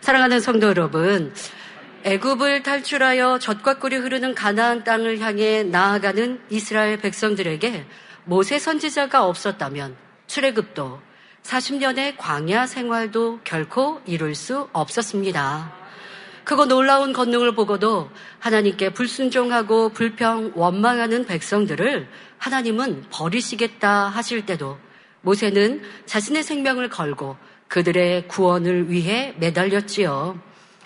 사랑하는 성도 여러분, 애굽을 탈출하여 젖과 꿀이 흐르는 가나안 땅을 향해 나아가는 이스라엘 백성들에게 모세 선지자가 없었다면 출애굽도 40년의 광야 생활도 결코 이룰 수 없었습니다. 그거 놀라운 권능을 보고도 하나님께 불순종하고 불평, 원망하는 백성들을 하나님은 버리시겠다 하실 때도 모세는 자신의 생명을 걸고 그들의 구원을 위해 매달렸지요.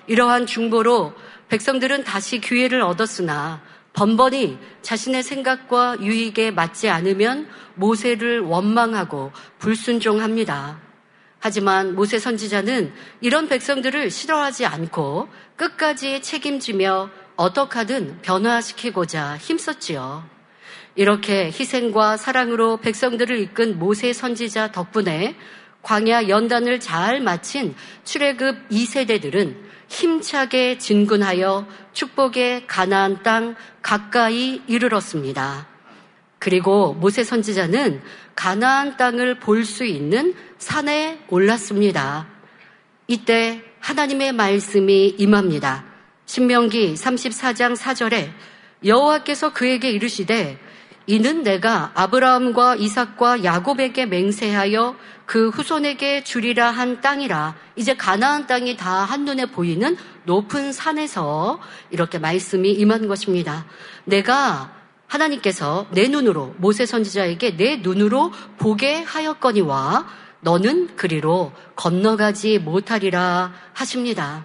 이러한 중보로 백성들은 다시 기회를 얻었으나 번번이 자신의 생각과 유익에 맞지 않으면 모세를 원망하고 불순종합니다. 하지만 모세 선지자는 이런 백성들을 싫어하지 않고 끝까지 책임지며 어떡하든 변화시키고자 힘썼지요. 이렇게 희생과 사랑으로 백성들을 이끈 모세 선지자 덕분에 광야 연단을 잘 마친 출애굽 2세대들은 힘차게 진군하여 축복의 가나안 땅 가까이 이르렀습니다. 그리고 모세 선지자는 가나안 땅을 볼 수 있는 산에 올랐습니다. 이때 하나님의 말씀이 임합니다. 신명기 34장 4절에 여호와께서 그에게 이르시되 이는 내가 아브라함과 이삭과 야곱에게 맹세하여 그 후손에게 주리라 한 땅이라 이제 가나안 땅이 다 한눈에 보이는 높은 산에서 이렇게 말씀이 임한 것입니다. 내가 하나님께서 내 눈으로 모세 선지자에게 내 눈으로 보게 하였거니와 너는 그리로 건너가지 못하리라 하십니다.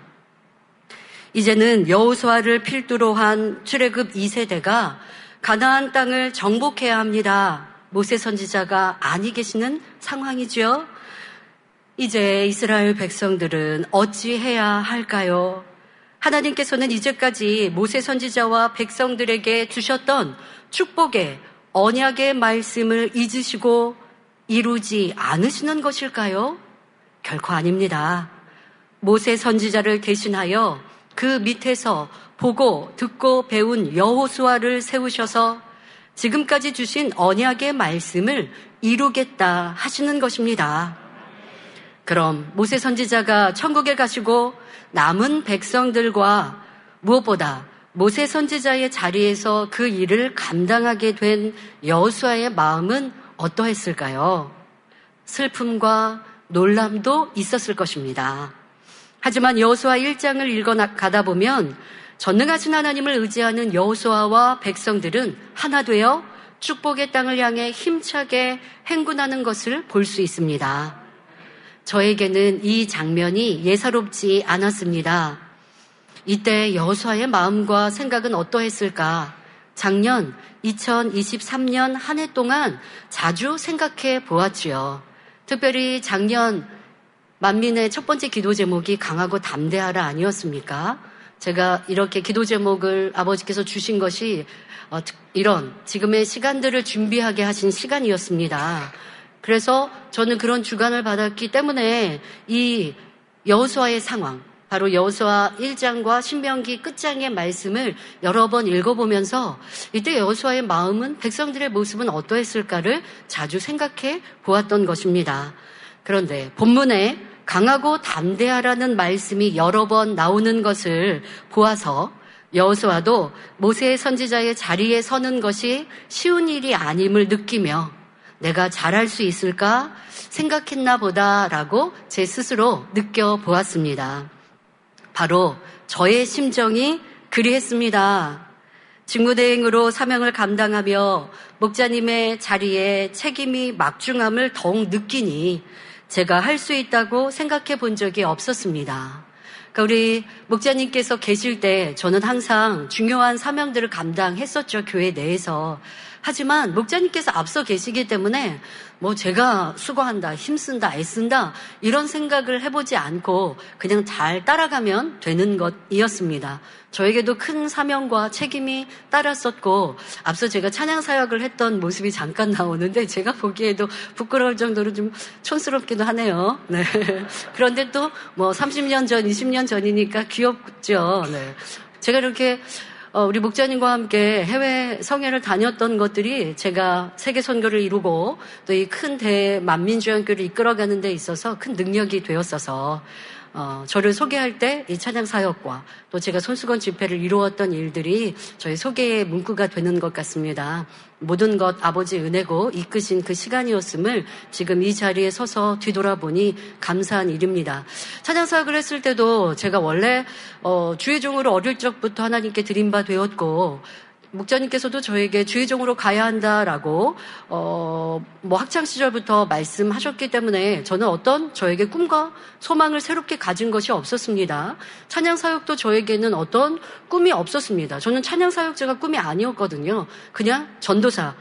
이제는 여호수아를 필두로 한 출애굽 2세대가 가나안 땅을 정복해야 합니다. 모세 선지자가 아니 계시는 상황이지요. 이제 이스라엘 백성들은 어찌해야 할까요? 하나님께서는 이제까지 모세 선지자와 백성들에게 주셨던 축복의 언약의 말씀을 잊으시고 이루지 않으시는 것일까요? 결코 아닙니다. 모세 선지자를 대신하여 그 밑에서 보고 듣고 배운 여호수아를 세우셔서 지금까지 주신 언약의 말씀을 이루겠다 하시는 것입니다. 그럼 모세 선지자가 천국에 가시고 남은 백성들과 무엇보다 모세 선지자의 자리에서 그 일을 감당하게 된 여수아의 마음은 어떠했을까요? 슬픔과 놀람도 있었을 것입니다. 하지만 여호수아 1장을 읽어 가다 보면 전능하신 하나님을 의지하는 여호수아와 백성들은 하나 되어 축복의 땅을 향해 힘차게 행군하는 것을 볼 수 있습니다. 저에게는 이 장면이 예사롭지 않았습니다. 이때 여호수아의 마음과 생각은 어떠했을까? 작년 2023년 한 해 동안 자주 생각해 보았지요. 특별히 작년 만민의 첫 번째 기도 제목이 강하고 담대하라 아니었습니까? 제가 이렇게 기도 제목을 아버지께서 주신 것이 어, 이런 지금의 시간들을 준비하게 하신 시간이었습니다. 그래서 저는 그런 주관을 받았기 때문에 이 여호수아의 상황, 바로 여호수아 1장과 신명기 끝장의 말씀을 여러 번 읽어보면서 이때 여호수아의 마음은 백성들의 모습은 어떠했을까를 자주 생각해 보았던 것입니다. 그런데 본문에 강하고 담대하라는 말씀이 여러 번 나오는 것을 보아서 여호수아도 모세의 선지자의 자리에 서는 것이 쉬운 일이 아님을 느끼며 내가 잘할 수 있을까 생각했나 보다라고 제 스스로 느껴보았습니다. 바로 저의 심정이 그리했습니다. 직무대행으로 사명을 감당하며 목자님의 자리에 책임이 막중함을 더욱 느끼니 제가 할 수 있다고 생각해 본 적이 없었습니다. 그러니까 우리 목자님께서 계실 때 저는 항상 중요한 사명들을 감당했었죠, 교회 내에서. 하지만 목자님께서 앞서 계시기 때문에 뭐 제가 수고한다, 힘쓴다, 애쓴다 이런 생각을 해보지 않고 그냥 잘 따라가면 되는 것이었습니다. 저에게도 큰 사명과 책임이 따랐었고 앞서 제가 찬양 사역을 했던 모습이 잠깐 나오는데 제가 보기에도 부끄러울 정도로 좀 촌스럽기도 하네요. 네. 그런데 또 뭐 30년 전, 20년 전이니까 귀엽죠. 네. 제가 이렇게 어, 우리 목자님과 함께 해외 성회를 다녔던 것들이 제가 세계 선교를 이루고 또 이 큰 대만민주연교를 이끌어가는 데 있어서 큰 능력이 되었어서 어, 저를 소개할 때 이 찬양 사역과 또 제가 손수건 집회를 이루었던 일들이 저희 소개의 문구가 되는 것 같습니다. 모든 것 아버지 은혜고 이끄신 그 시간이었음을 지금 이 자리에 서서 뒤돌아보니 감사한 일입니다. 찬양 사역을 했을 때도 제가 원래 어, 주의종으로 어릴 적부터 하나님께 드린 바 되었고 목자님께서도 저에게 주의종으로 가야 한다라고 어, 뭐 학창 시절부터 말씀하셨기 때문에 저는 어떤 저에게 꿈과 소망을 새롭게 가진 것이 없었습니다. 찬양 사역도 저에게는 어떤 꿈이 없었습니다. 저는 찬양 사역자가 꿈이 아니었거든요. 그냥 전도사.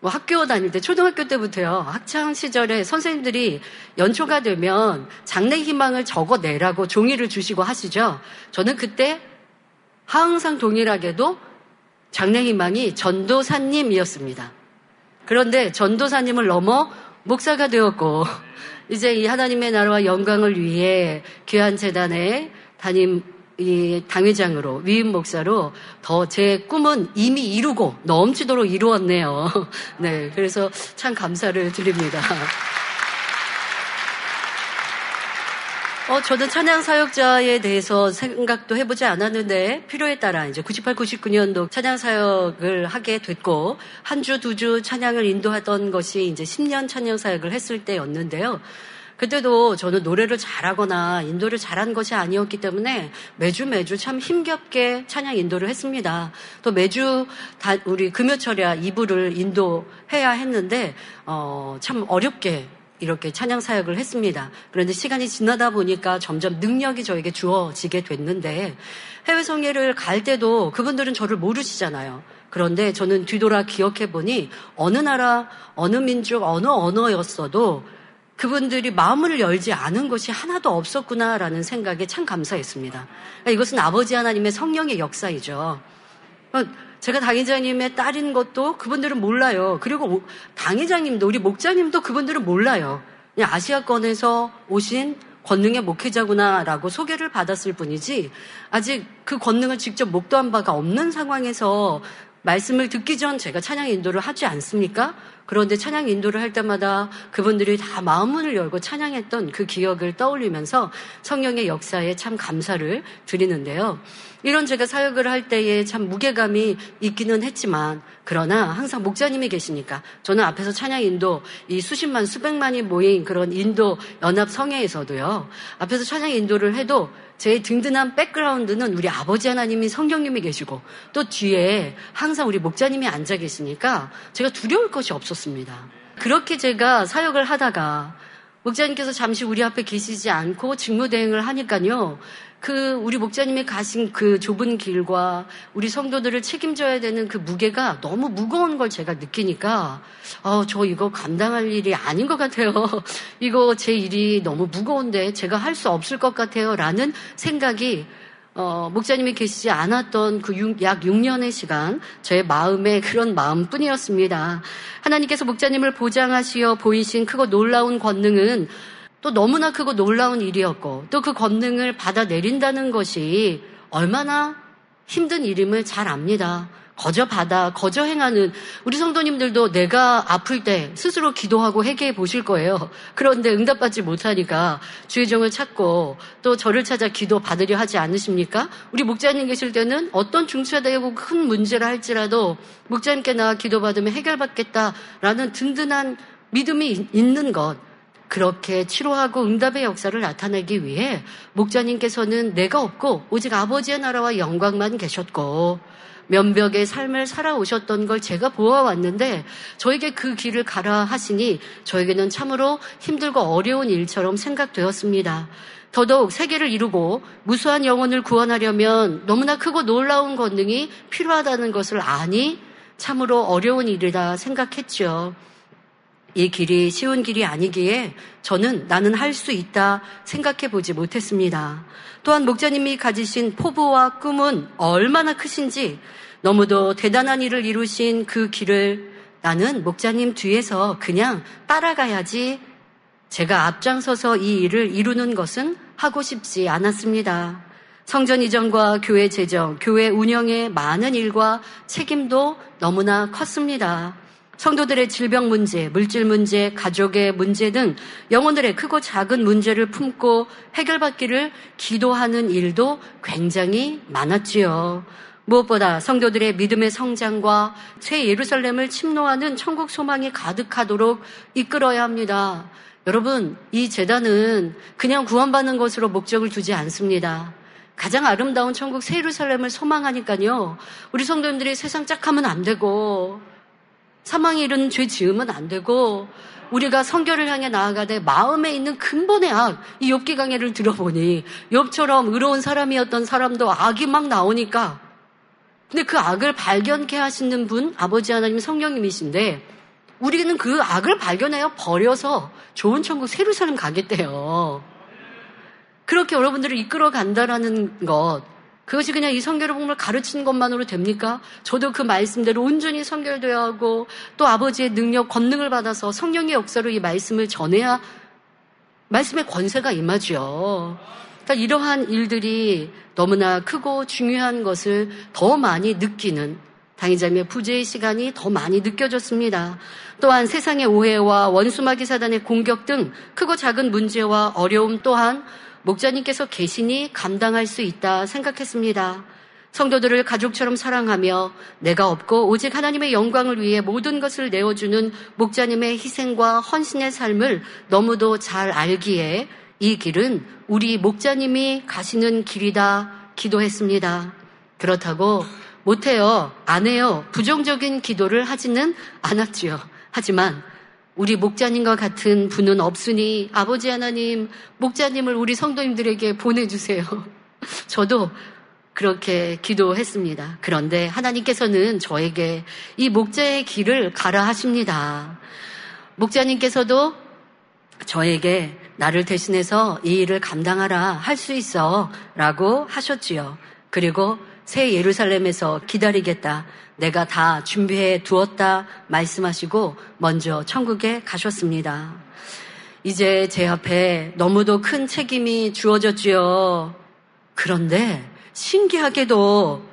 뭐 학교 다닐 때 초등학교 때부터요 학창 시절에 선생님들이 연초가 되면 장래 희망을 적어내라고 종이를 주시고 하시죠. 저는 그때 항상 동일하게도 장래희망이 전도사님이었습니다. 그런데 전도사님을 넘어 목사가 되었고 이제 이 하나님의 나라와 영광을 위해 귀한 재단의 담임 이 당회장으로 위임 목사로 더 제 꿈은 이미 이루고 넘치도록 이루었네요. 네, 그래서 참 감사를 드립니다. 어, 저는 찬양 사역자에 대해서 생각도 해보지 않았는데 필요에 따라 이제 98, 99년도 찬양 사역을 하게 됐고 한 주, 두 주 찬양을 인도하던 것이 이제 10년 찬양 사역을 했을 때였는데요. 그때도 저는 노래를 잘하거나 인도를 잘한 것이 아니었기 때문에 매주 매주 참 힘겹게 찬양 인도를 했습니다. 또 매주 다 우리 금요철야 이부를 인도해야 했는데 어, 참 어렵게 이렇게 찬양 사역을 했습니다. 그런데 시간이 지나다 보니까 점점 능력이 저에게 주어지게 됐는데 해외 성회를 갈 때도 그분들은 저를 모르시잖아요. 그런데 저는 뒤돌아 기억해 보니 어느 나라, 어느 민족, 어느 언어였어도 그분들이 마음을 열지 않은 것이 하나도 없었구나라는 생각에 참 감사했습니다. 그러니까 이것은 아버지 하나님의 성령의 역사이죠. 제가 당회장님의 딸인 것도 그분들은 몰라요. 그리고 당회장님도 우리 목자님도 그분들은 몰라요. 그냥 아시아권에서 오신 권능의 목회자구나라고 소개를 받았을 뿐이지 아직 그 권능을 직접 목도한 바가 없는 상황에서 말씀을 듣기 전 제가 찬양 인도를 하지 않습니까? 그런데 찬양 인도를 할 때마다 그분들이 다 마음문을 열고 찬양했던 그 기억을 떠올리면서 성령의 역사에 참 감사를 드리는데요. 이런 제가 사역을 할 때에 참 무게감이 있기는 했지만 그러나 항상 목자님이 계시니까 저는 앞에서 찬양 인도 이 수십만 수백만이 모인 그런 인도 연합 성회에서도요. 앞에서 찬양 인도를 해도 제 든든한 백그라운드는 우리 아버지 하나님이 성령님이 계시고 또 뒤에 항상 우리 목자님이 앉아 계시니까 제가 두려울 것이 없었습니다. 그렇게 제가 사역을 하다가 목자님께서 잠시 우리 앞에 계시지 않고 직무대행을 하니까요. 그 우리 목자님이 가신 그 좁은 길과 우리 성도들을 책임져야 되는 그 무게가 너무 무거운 걸 제가 느끼니까 어, 저 이거 감당할 일이 아닌 것 같아요. 이거 제 일이 너무 무거운데 제가 할 수 없을 것 같아요. 라는 생각이 어, 목자님이 계시지 않았던 그 약 6년의 시간, 제 마음에 그런 마음뿐이었습니다. 하나님께서 목자님을 보장하시어 보이신 크고 놀라운 권능은 또 너무나 크고 놀라운 일이었고 또 그 권능을 받아내린다는 것이 얼마나 힘든 일임을 잘 압니다. 거저 받아, 거저 행하는 우리 성도님들도 내가 아플 때 스스로 기도하고 회개해 보실 거예요. 그런데 응답받지 못하니까 주의 종을 찾고 또 저를 찾아 기도 받으려 하지 않으십니까? 우리 목자님 계실 때는 어떤 중차대고 큰 문제라 할지라도 목자님께 나와 기도받으면 해결받겠다라는 든든한 믿음이 있는 것. 그렇게 치료하고 응답의 역사를 나타내기 위해 목자님께서는 내가 없고 오직 아버지의 나라와 영광만 계셨고 면벽의 삶을 살아오셨던 걸 제가 보아왔는데 저에게 그 길을 가라 하시니 저에게는 참으로 힘들고 어려운 일처럼 생각되었습니다. 더더욱 세계를 이루고 무수한 영혼을 구원하려면 너무나 크고 놀라운 권능이 필요하다는 것을 아니 참으로 어려운 일이다 생각했죠. 이 길이 쉬운 길이 아니기에 저는 나는 할 수 있다 생각해 보지 못했습니다. 또한 목자님이 가지신 포부와 꿈은 얼마나 크신지 너무도 대단한 일을 이루신 그 길을 나는 목자님 뒤에서 그냥 따라가야지 제가 앞장서서 이 일을 이루는 것은 하고 싶지 않았습니다. 성전 이전과 교회 재정, 교회 운영의 많은 일과 책임도 너무나 컸습니다. 성도들의 질병 문제, 물질 문제, 가족의 문제 등 영혼들의 크고 작은 문제를 품고 해결받기를 기도하는 일도 굉장히 많았지요. 무엇보다 성도들의 믿음의 성장과 새 예루살렘을 침노하는 천국 소망이 가득하도록 이끌어야 합니다. 여러분, 이 재단은 그냥 구원받는 것으로 목적을 두지 않습니다. 가장 아름다운 천국 새 예루살렘을 소망하니까요. 우리 성도님들이 세상 짝하면 안 되고 사망에 이르는 죄 지으면 안 되고 우리가 성결을 향해 나아가되 마음에 있는 근본의 악, 이 욥기 강해를 들어보니 욥처럼 의로운 사람이었던 사람도 악이 막 나오니까 근데 그 악을 발견케 하시는 분 아버지 하나님 성령님이신데 우리는 그 악을 발견하여 버려서 좋은 천국 세루살렘 가겠대요. 그렇게 여러분들을 이끌어 간다라는 것 그것이 그냥 이 성결의 복음을 가르치는 것만으로 됩니까? 저도 그 말씀대로 온전히 성결되어야 하고 또 아버지의 능력, 권능을 받아서 성령의 역사로 이 말씀을 전해야 말씀의 권세가 임하죠. 그러니까 이러한 일들이 너무나 크고 중요한 것을 더 많이 느끼는 당의자의 부재의 시간이 더 많이 느껴졌습니다. 또한 세상의 오해와 원수마귀 사단의 공격 등 크고 작은 문제와 어려움 또한 목자님께서 계시니 감당할 수 있다 생각했습니다. 성도들을 가족처럼 사랑하며 내가 없고 오직 하나님의 영광을 위해 모든 것을 내어주는 목자님의 희생과 헌신의 삶을 너무도 잘 알기에 이 길은 우리 목자님이 가시는 길이다 기도했습니다. 그렇다고 못해요, 안 해요, 부정적인 기도를 하지는 않았지요. 하지만 우리 목자님과 같은 분은 없으니 아버지 하나님, 목자님을 우리 성도님들에게 보내주세요. 저도 그렇게 기도했습니다. 그런데 하나님께서는 저에게 이 목자의 길을 가라 하십니다. 목자님께서도 저에게 나를 대신해서 이 일을 감당하라 할 수 있어 라고 하셨지요. 그리고 새 예루살렘에서 기다리겠다. 내가 다 준비해 두었다 말씀하시고 먼저 천국에 가셨습니다. 이제 제 앞에 너무도 큰 책임이 주어졌지요. 그런데 신기하게도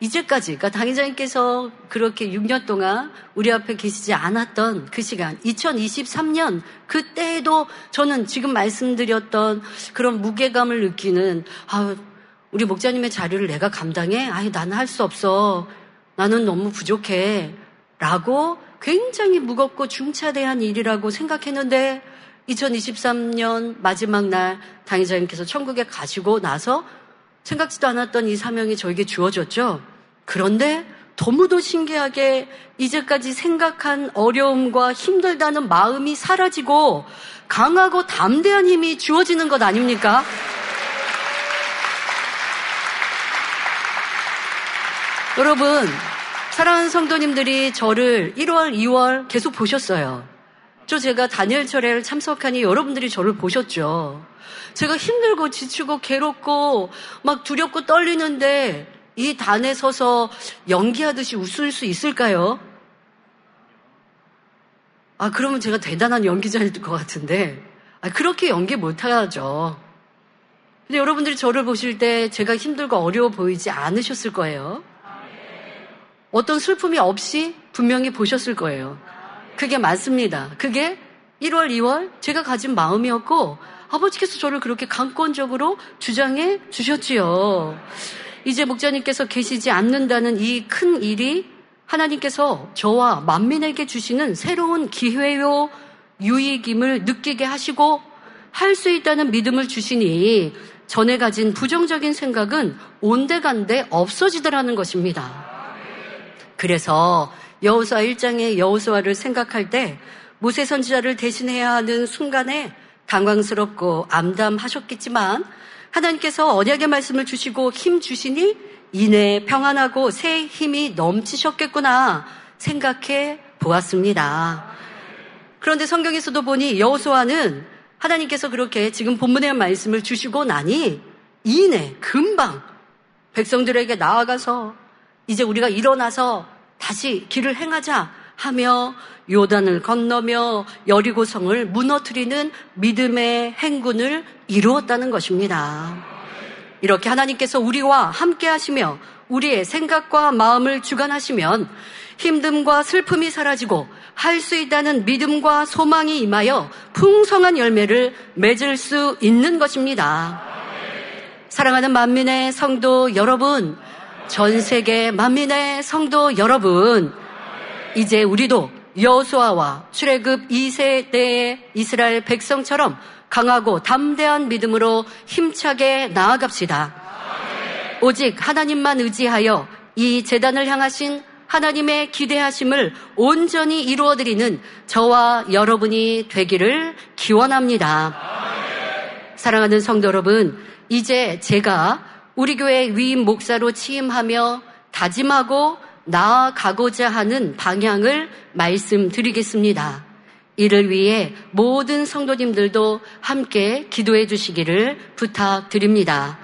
이제까지, 그러니까 당의자님께서 그렇게 6년 동안 우리 앞에 계시지 않았던 그 시간, 2023년 그때에도 저는 지금 말씀드렸던 그런 무게감을 느끼는, 아, 우리 목자님의 자리를 내가 감당해? 아니, 나는 할 수 없어. 나는 너무 부족해. 라고 굉장히 무겁고 중차대한 일이라고 생각했는데 2023년 마지막 날 당의자님께서 천국에 가시고 나서 생각지도 않았던 이 사명이 저에게 주어졌죠. 그런데 너무도 신기하게 이제까지 생각한 어려움과 힘들다는 마음이 사라지고 강하고 담대한 힘이 주어지는 것 아닙니까? 여러분, 사랑하는 성도님들이 저를 1월, 2월 계속 보셨어요. 저 제가 단일 철회를 참석하니 여러분들이 저를 보셨죠. 제가 힘들고 지치고 괴롭고 막 두렵고 떨리는데 이 단에 서서 연기하듯이 웃을 수 있을까요? 아, 그러면 제가 대단한 연기자일 것 같은데. 아, 그렇게 연기 못하죠. 근데 여러분들이 저를 보실 때 제가 힘들고 어려워 보이지 않으셨을 거예요. 어떤 슬픔이 없이 분명히 보셨을 거예요. 그게 맞습니다. 그게 1월, 2월 제가 가진 마음이었고 아버지께서 저를 그렇게 강권적으로 주장해 주셨지요. 이제 목자님께서 계시지 않는다는 이 큰 일이 하나님께서 저와 만민에게 주시는 새로운 기회요 유익임을 느끼게 하시고 할 수 있다는 믿음을 주시니 전에 가진 부정적인 생각은 온데간데 없어지더라는 것입니다. 그래서 여호수아 1장의 여호수아를 생각할 때 모세 선지자를 대신해야 하는 순간에 당황스럽고 암담하셨겠지만 하나님께서 언약의 말씀을 주시고 힘 주시니 이내 평안하고 새 힘이 넘치셨겠구나 생각해 보았습니다. 그런데 성경에서도 보니 여호수아는 하나님께서 그렇게 지금 본문의 말씀을 주시고 나니 이내 금방 백성들에게 나아가서 이제 우리가 일어나서 다시 길을 행하자 하며 요단을 건너며 여리고성을 무너뜨리는 믿음의 행군을 이루었다는 것입니다. 이렇게 하나님께서 우리와 함께 하시며 우리의 생각과 마음을 주관하시면 힘듦과 슬픔이 사라지고 할 수 있다는 믿음과 소망이 임하여 풍성한 열매를 맺을 수 있는 것입니다. 사랑하는 만민의 성도 여러분, 전 세계 만민의 성도 여러분, 이제 우리도 여수아와 출애굽 2세대의 이스라엘 백성처럼 강하고 담대한 믿음으로 힘차게 나아갑시다. 오직 하나님만 의지하여 이 재단을 향하신 하나님의 기대하심을 온전히 이루어드리는 저와 여러분이 되기를 기원합니다. 사랑하는 성도 여러분, 이제 제가 우리 교회 위임 목사로 취임하며 다짐하고 나아가고자 하는 방향을 말씀드리겠습니다. 이를 위해 모든 성도님들도 함께 기도해 주시기를 부탁드립니다.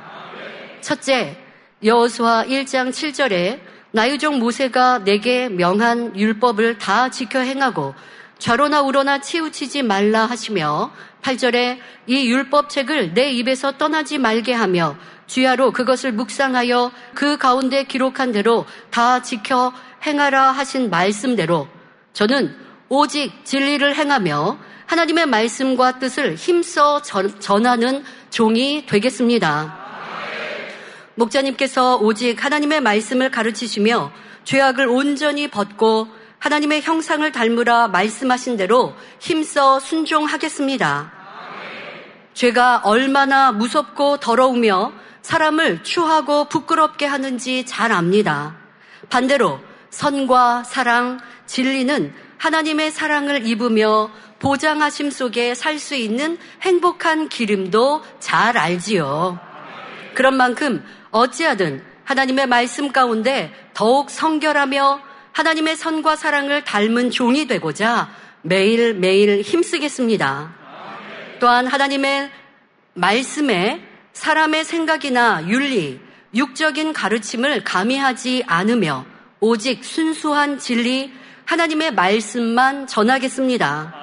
첫째, 여호수아 1장 7절에 나유종 모세가 내게 명한 율법을 다 지켜 행하고 좌로나 우로나 치우치지 말라 하시며 8절에 이 율법책을 내 입에서 떠나지 말게 하며 주야로 그것을 묵상하여 그 가운데 기록한 대로 다 지켜 행하라 하신 말씀대로 저는 오직 진리를 행하며 하나님의 말씀과 뜻을 힘써 전하는 종이 되겠습니다. 목자님께서 오직 하나님의 말씀을 가르치시며 죄악을 온전히 벗고 하나님의 형상을 닮으라 말씀하신 대로 힘써 순종하겠습니다. 죄가 얼마나 무섭고 더러우며 사람을 추하고 부끄럽게 하는지 잘 압니다. 반대로 선과 사랑, 진리는 하나님의 사랑을 입으며 보장하심 속에 살 수 있는 행복한 기름도 잘 알지요. 그런 만큼 어찌하든 하나님의 말씀 가운데 더욱 성결하며 하나님의 선과 사랑을 닮은 종이 되고자 매일매일 힘쓰겠습니다. 또한 하나님의 말씀에 사람의 생각이나 윤리, 육적인 가르침을 가미하지 않으며 오직 순수한 진리, 하나님의 말씀만 전하겠습니다.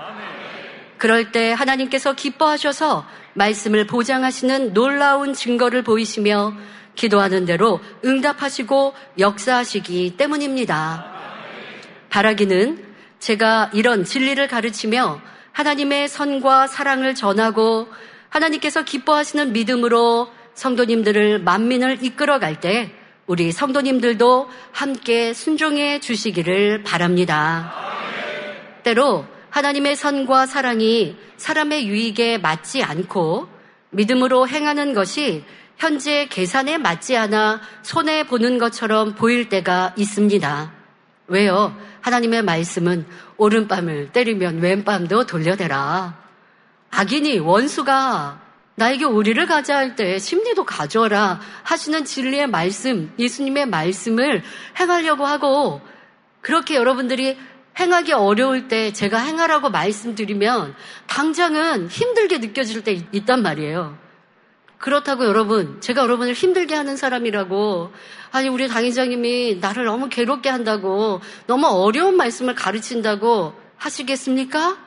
그럴 때 하나님께서 기뻐하셔서 말씀을 보장하시는 놀라운 증거를 보이시며 기도하는 대로 응답하시고 역사하시기 때문입니다. 바라기는 제가 이런 진리를 가르치며 하나님의 선과 사랑을 전하고 하나님께서 기뻐하시는 믿음으로 성도님들을 만민을 이끌어갈 때 우리 성도님들도 함께 순종해 주시기를 바랍니다. 때로 하나님의 선과 사랑이 사람의 유익에 맞지 않고 믿음으로 행하는 것이 현재 계산에 맞지 않아 손해 보는 것처럼 보일 때가 있습니다. 왜요? 하나님의 말씀은 오른밤을 때리면 왼밤도 돌려대라. 악인이 원수가 나에게 우리를 가자 할때 심리도 가져라 하시는 진리의 말씀, 예수님의 말씀을 행하려고 하고 그렇게 여러분들이 행하기 어려울 때 제가 행하라고 말씀드리면 당장은 힘들게 느껴질 때 있단 말이에요. 그렇다고 여러분, 제가 여러분을 힘들게 하는 사람이라고, 아니, 우리 당회장님이 나를 너무 괴롭게 한다고, 너무 어려운 말씀을 가르친다고 하시겠습니까?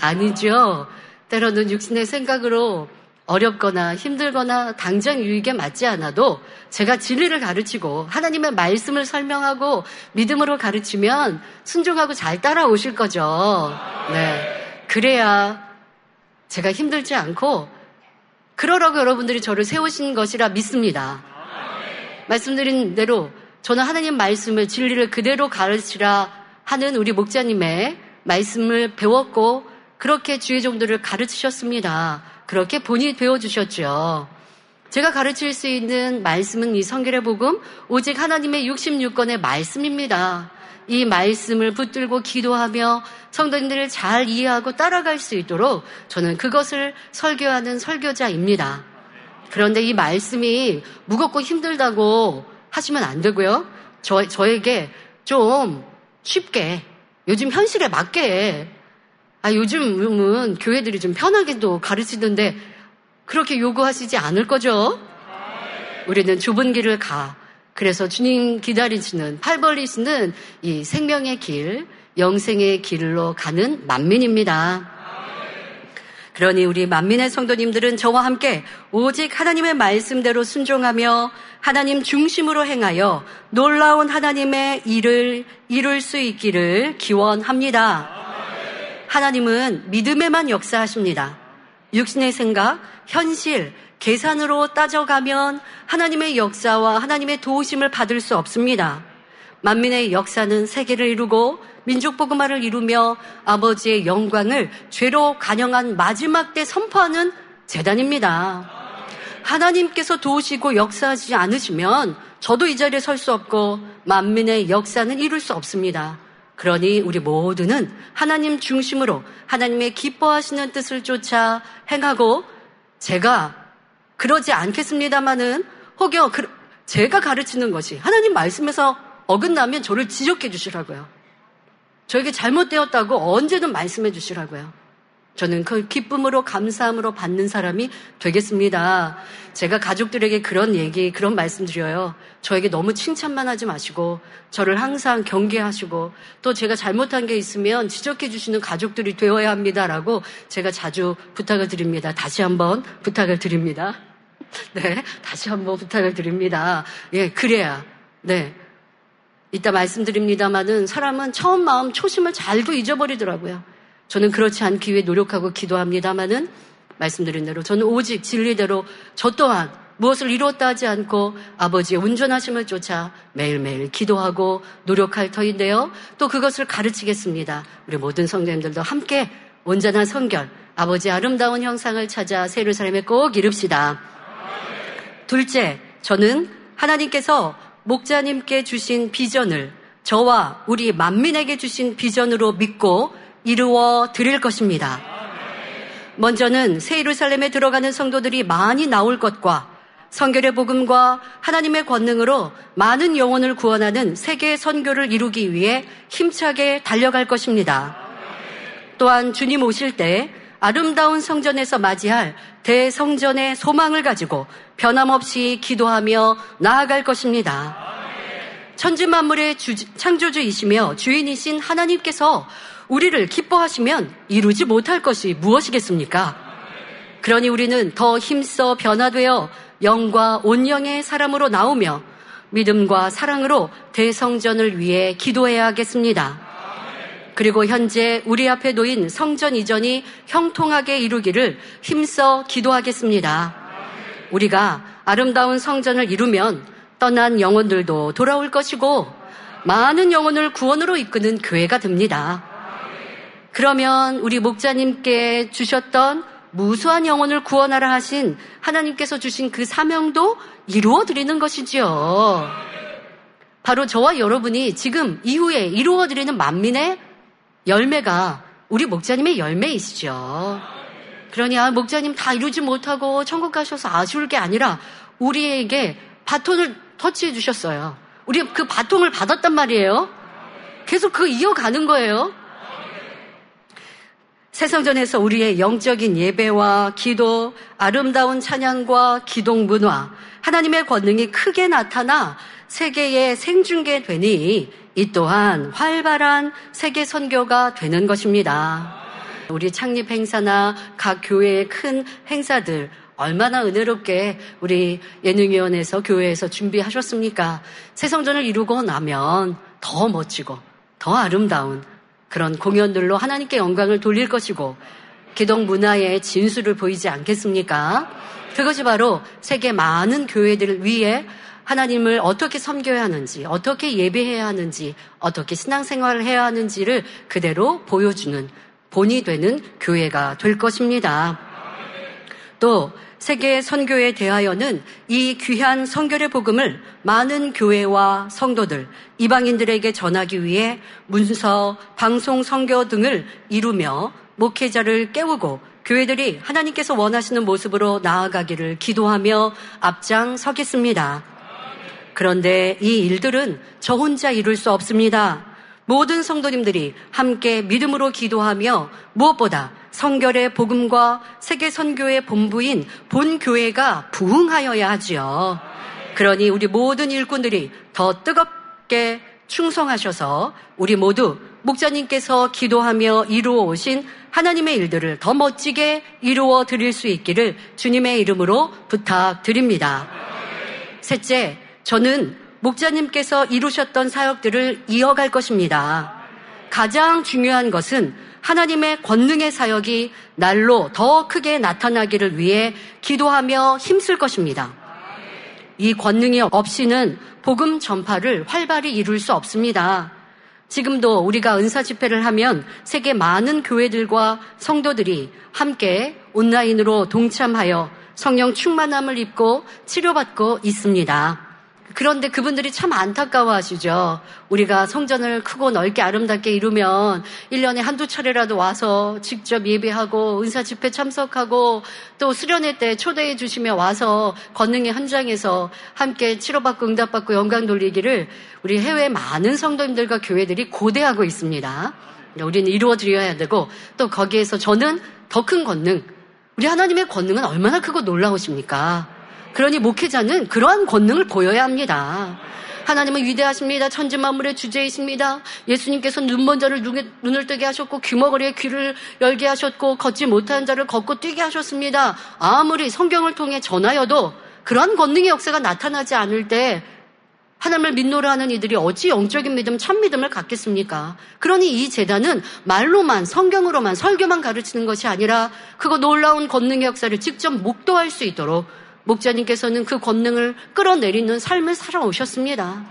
아니죠. 때로는 육신의 생각으로 어렵거나 힘들거나 당장 유익에 맞지 않아도 제가 진리를 가르치고 하나님의 말씀을 설명하고 믿음으로 가르치면 순종하고 잘 따라오실 거죠. 네. 그래야 제가 힘들지 않고 그러라고 여러분들이 저를 세우신 것이라 믿습니다. 말씀드린 대로 저는 하나님 말씀을 진리를 그대로 가르치라 하는 우리 목자님의 말씀을 배웠고 그렇게 주의 정도를 가르치셨습니다. 그렇게 본인이 배워주셨죠. 제가 가르칠 수 있는 말씀은 이 성결의 복음, 오직 하나님의 66권의 말씀입니다. 이 말씀을 붙들고 기도하며 성도님들을 잘 이해하고 따라갈 수 있도록 저는 그것을 설교하는 설교자입니다. 그런데 이 말씀이 무겁고 힘들다고 하시면 안 되고요. 저, 저에게 좀 쉽게 요즘 현실에 맞게 아, 요즘은 교회들이 좀 편하게도 가르치던데 그렇게 요구하시지 않을 거죠? 우리는 좁은 길을 가. 그래서 주님 기다리시는 팔 벌리시는 이 생명의 길, 영생의 길로 가는 만민입니다. 그러니 우리 만민의 성도님들은 저와 함께 오직 하나님의 말씀대로 순종하며 하나님 중심으로 행하여 놀라운 하나님의 일을 이룰 수 있기를 기원합니다. 하나님은 믿음에만 역사하십니다. 육신의 생각, 현실, 계산으로 따져가면 하나님의 역사와 하나님의 도우심을 받을 수 없습니다. 만민의 역사는 세계를 이루고 민족 복음화를 이루며 아버지의 영광을 죄로 간영한 마지막 때 선포하는 재단입니다. 하나님께서 도우시고 역사하지 않으시면 저도 이 자리에 설 수 없고 만민의 역사는 이룰 수 없습니다. 그러니 우리 모두는 하나님 중심으로 하나님의 기뻐하시는 뜻을 쫓아 행하고 제가 그러지 않겠습니다마는 혹여 그, 제가 가르치는 것이 하나님 말씀에서 어긋나면 저를 지적해 주시라고요. 저에게 잘못되었다고 언제든 말씀해 주시라고요. 저는 그 기쁨으로 감사함으로 받는 사람이 되겠습니다. 제가 가족들에게 그런 얘기, 그런 말씀 드려요. 저에게 너무 칭찬만 하지 마시고, 저를 항상 경계하시고, 또 제가 잘못한 게 있으면 지적해 주시는 가족들이 되어야 합니다라고 제가 자주 부탁을 드립니다. 다시 한번 부탁을 드립니다. 네, 다시 한번 부탁을 드립니다. 예, 그래야, 네, 이따 말씀드립니다만은 사람은 처음 마음 초심을 잘도 잊어버리더라고요. 저는 그렇지 않기 위해 노력하고 기도합니다만은 말씀드린 대로 저는 오직 진리대로 저 또한 무엇을 이루었다 하지 않고 아버지의 운전하심을 쫓아 매일매일 기도하고 노력할 터인데요. 또 그것을 가르치겠습니다. 우리 모든 성도님들도 함께 온전한 성결, 아버지의 아름다운 형상을 찾아 새를 삶에 꼭 이룹시다. 둘째, 저는 하나님께서 목자님께 주신 비전을 저와 우리 만민에게 주신 비전으로 믿고 이루어 드릴 것입니다. 먼저는 새 예루살렘에 들어가는 성도들이 많이 나올 것과 성결의 복음과 하나님의 권능으로 많은 영혼을 구원하는 세계 선교를 이루기 위해 힘차게 달려갈 것입니다. 또한 주님 오실 때 아름다운 성전에서 맞이할 대성전의 소망을 가지고 변함없이 기도하며 나아갈 것입니다. 천지 만물의 주, 창조주이시며 주인이신 하나님께서 우리를 기뻐하시면 이루지 못할 것이 무엇이겠습니까? 그러니 우리는 더 힘써 변화되어 영과 온영의 사람으로 나오며 믿음과 사랑으로 대성전을 위해 기도해야 하겠습니다. 그리고 현재 우리 앞에 놓인 성전 이전이 형통하게 이루기를 힘써 기도하겠습니다. 우리가 아름다운 성전을 이루면 떠난 영혼들도 돌아올 것이고 많은 영혼을 구원으로 이끄는 교회가 됩니다. 그러면 우리 목자님께 주셨던 무수한 영혼을 구원하라 하신 하나님께서 주신 그 사명도 이루어 드리는 것이지요. 바로 저와 여러분이 지금 이후에 이루어 드리는 만민의 열매가 우리 목자님의 열매이시죠. 그러니 아, 목자님 다 이루지 못하고 천국 가셔서 아쉬울 게 아니라 우리에게 바톤을 터치해 주셨어요. 우리 그 바통을 받았단 말이에요. 계속 그 이어가는 거예요. 세성전에서 우리의 영적인 예배와 기도, 아름다운 찬양과 기동 문화, 하나님의 권능이 크게 나타나 세계에 생중계되니 이 또한 활발한 세계 선교가 되는 것입니다. 우리 창립 행사나 각 교회의 큰 행사들 얼마나 은혜롭게 우리 예능위원회에서 교회에서 준비하셨습니까? 새성전을 이루고 나면 더 멋지고 더 아름다운 그런 공연들로 하나님께 영광을 돌릴 것이고 기독 문화의 진수를 보이지 않겠습니까? 그것이 바로 세계 많은 교회들을 위해 하나님을 어떻게 섬겨야 하는지, 어떻게 예배해야 하는지, 어떻게 신앙생활을 해야 하는지를 그대로 보여주는 본이 되는 교회가 될 것입니다. 또 세계 선교에 대하여는 이 귀한 성결의 복음을 많은 교회와 성도들, 이방인들에게 전하기 위해 문서, 방송 선교 등을 이루며 목회자를 깨우고 교회들이 하나님께서 원하시는 모습으로 나아가기를 기도하며 앞장 서겠습니다. 그런데 이 일들은 저 혼자 이룰 수 없습니다. 모든 성도님들이 함께 믿음으로 기도하며 무엇보다 성결의 복음과 세계 선교의 본부인 본 교회가 부흥하여야 하지요. 그러니 우리 모든 일꾼들이 더 뜨겁게 충성하셔서 우리 모두 목자님께서 기도하며 이루어 오신 하나님의 일들을 더 멋지게 이루어 드릴 수 있기를 주님의 이름으로 부탁드립니다. 셋째, 저는 목자님께서 이루셨던 사역들을 이어갈 것입니다. 가장 중요한 것은 하나님의 권능의 사역이 날로 더 크게 나타나기를 위해 기도하며 힘쓸 것입니다. 이 권능이 없이는 복음 전파를 활발히 이룰 수 없습니다. 지금도 우리가 은사 집회를 하면 세계 많은 교회들과 성도들이 함께 온라인으로 동참하여 성령 충만함을 입고 치료받고 있습니다. 그런데 그분들이 참 안타까워 하시죠. 우리가 성전을 크고 넓게 아름답게 이루면 1년에 한두 차례라도 와서 직접 예배하고 은사 집회 참석하고 또 수련회 때 초대해 주시며 와서 권능의 현장에서 함께 치료받고 응답받고 영광 돌리기를 우리 해외 많은 성도님들과 교회들이 고대하고 있습니다. 우리는 이루어 드려야 되고 또 거기에서 저는 더 큰 권능, 우리 하나님의 권능은 얼마나 크고 놀라우십니까? 그러니 목회자는 그러한 권능을 보여야 합니다. 하나님은 위대하십니다. 천지 만물의 주제이십니다. 예수님께서 눈먼 자를 눈을 뜨게 하셨고 귀머거리에 귀를 열게 하셨고 걷지 못하는 자를 걷고 뛰게 하셨습니다. 아무리 성경을 통해 전하여도 그러한 권능의 역사가 나타나지 않을 때 하나님을 믿노라 하는 이들이 어찌 영적인 믿음, 참 믿음을 갖겠습니까? 그러니 이 재단은 말로만, 성경으로만, 설교만 가르치는 것이 아니라 그거 놀라운 권능의 역사를 직접 목도할 수 있도록 목자님께서는 그 권능을 끌어내리는 삶을 살아오셨습니다.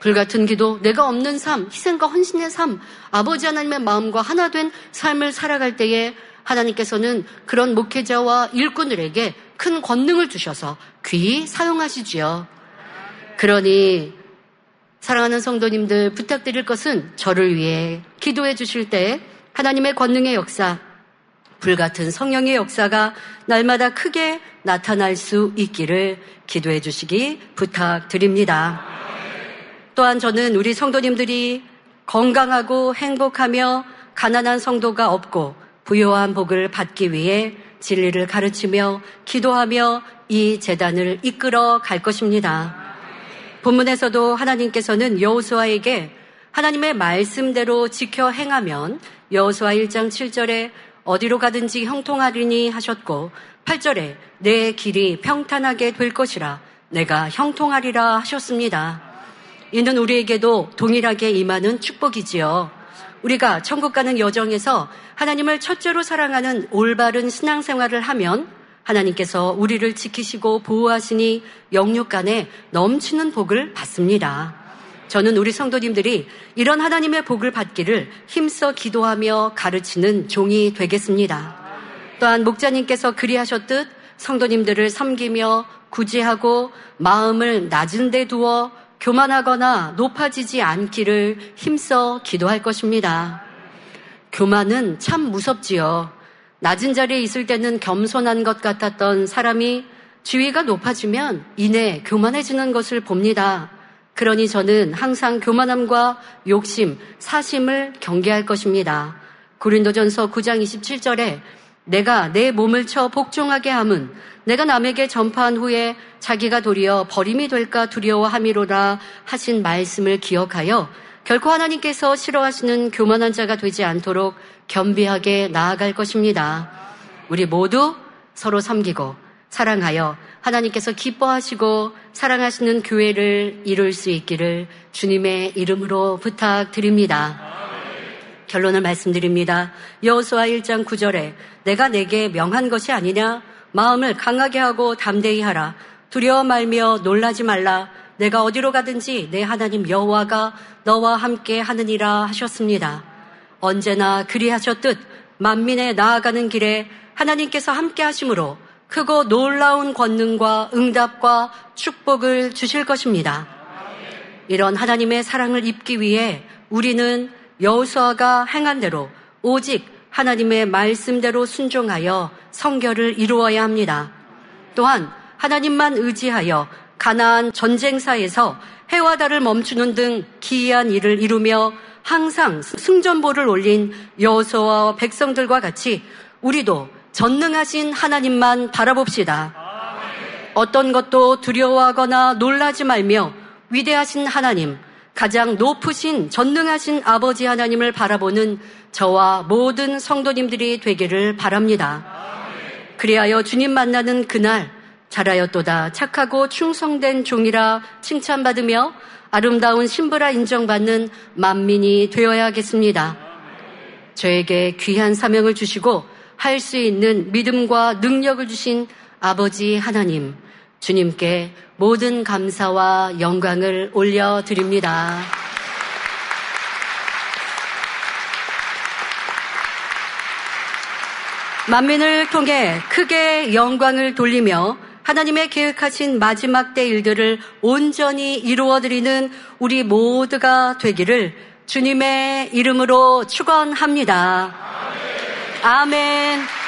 불같은 기도, 내가 없는 삶, 희생과 헌신의 삶, 아버지 하나님의 마음과 하나 된 삶을 살아갈 때에 하나님께서는 그런 목회자와 일꾼들에게 큰 권능을 주셔서 귀히 사용하시지요. 그러니 사랑하는 성도님들 부탁드릴 것은 저를 위해 기도해 주실 때 하나님의 권능의 역사, 불같은 성령의 역사가 날마다 크게 나타날 수 있기를 기도해 주시기 부탁드립니다. 또한 저는 우리 성도님들이 건강하고 행복하며 가난한 성도가 없고 부요한 복을 받기 위해 진리를 가르치며 기도하며 이 재단을 이끌어 갈 것입니다. 본문에서도 하나님께서는 여호수아에게 하나님의 말씀대로 지켜 행하면 여호수아 1장 7절에 어디로 가든지 형통하리니 하셨고 8절에 내 길이 평탄하게 될 것이라 내가 형통하리라 하셨습니다. 이는 우리에게도 동일하게 임하는 축복이지요. 우리가 천국 가는 여정에서 하나님을 첫째로 사랑하는 올바른 신앙생활을 하면 하나님께서 우리를 지키시고 보호하시니 영육 간에 넘치는 복을 받습니다. 저는 우리 성도님들이 이런 하나님의 복을 받기를 힘써 기도하며 가르치는 종이 되겠습니다. 또한 목자님께서 그리하셨듯 성도님들을 섬기며 구제하고 마음을 낮은 데 두어 교만하거나 높아지지 않기를 힘써 기도할 것입니다. 교만은 참 무섭지요. 낮은 자리에 있을 때는 겸손한 것 같았던 사람이 지위가 높아지면 이내 교만해지는 것을 봅니다. 그러니 저는 항상 교만함과 욕심, 사심을 경계할 것입니다. 고린도전서 9장 27절에 내가 내 몸을 쳐 복종하게 함은 내가 남에게 전파한 후에 자기가 도리어 버림이 될까 두려워함이로라 하신 말씀을 기억하여 결코 하나님께서 싫어하시는 교만한 자가 되지 않도록 겸비하게 나아갈 것입니다. 우리 모두 서로 섬기고 사랑하여 하나님께서 기뻐하시고 사랑하시는 교회를 이룰 수 있기를 주님의 이름으로 부탁드립니다. 결론을 말씀드립니다. 여호수아 1장 9절에 내가 내게 명한 것이 아니냐 마음을 강하게 하고 담대히 하라 두려워 말며 놀라지 말라 내가 어디로 가든지 내 하나님 여호와가 너와 함께 하느니라 하셨습니다. 언제나 그리하셨듯 만민에 나아가는 길에 하나님께서 함께 하심으로 크고 놀라운 권능과 응답과 축복을 주실 것입니다. 이런 하나님의 사랑을 입기 위해 우리는 여호수아가 행한 대로 오직 하나님의 말씀대로 순종하여 성결을 이루어야 합니다. 또한 하나님만 의지하여 가나안 전쟁사에서 해와 달을 멈추는 등 기이한 일을 이루며 항상 승전보를 올린 여호수아와 백성들과 같이 우리도 전능하신 하나님만 바라봅시다. 어떤 것도 두려워하거나 놀라지 말며 위대하신 하나님, 가장 높으신 전능하신 아버지 하나님을 바라보는 저와 모든 성도님들이 되기를 바랍니다. 그리하여 주님 만나는 그날 잘하였도다 착하고 충성된 종이라 칭찬받으며 아름다운 신부라 인정받는 만민이 되어야겠습니다. 저에게 귀한 사명을 주시고 할 수 있는 믿음과 능력을 주신 아버지 하나님, 주님께 모든 감사와 영광을 올려드립니다. 만민을 통해 크게 영광을 돌리며 하나님의 계획하신 마지막 때 일들을 온전히 이루어드리는 우리 모두가 되기를 주님의 이름으로 축원합니다. 아멘. 아멘.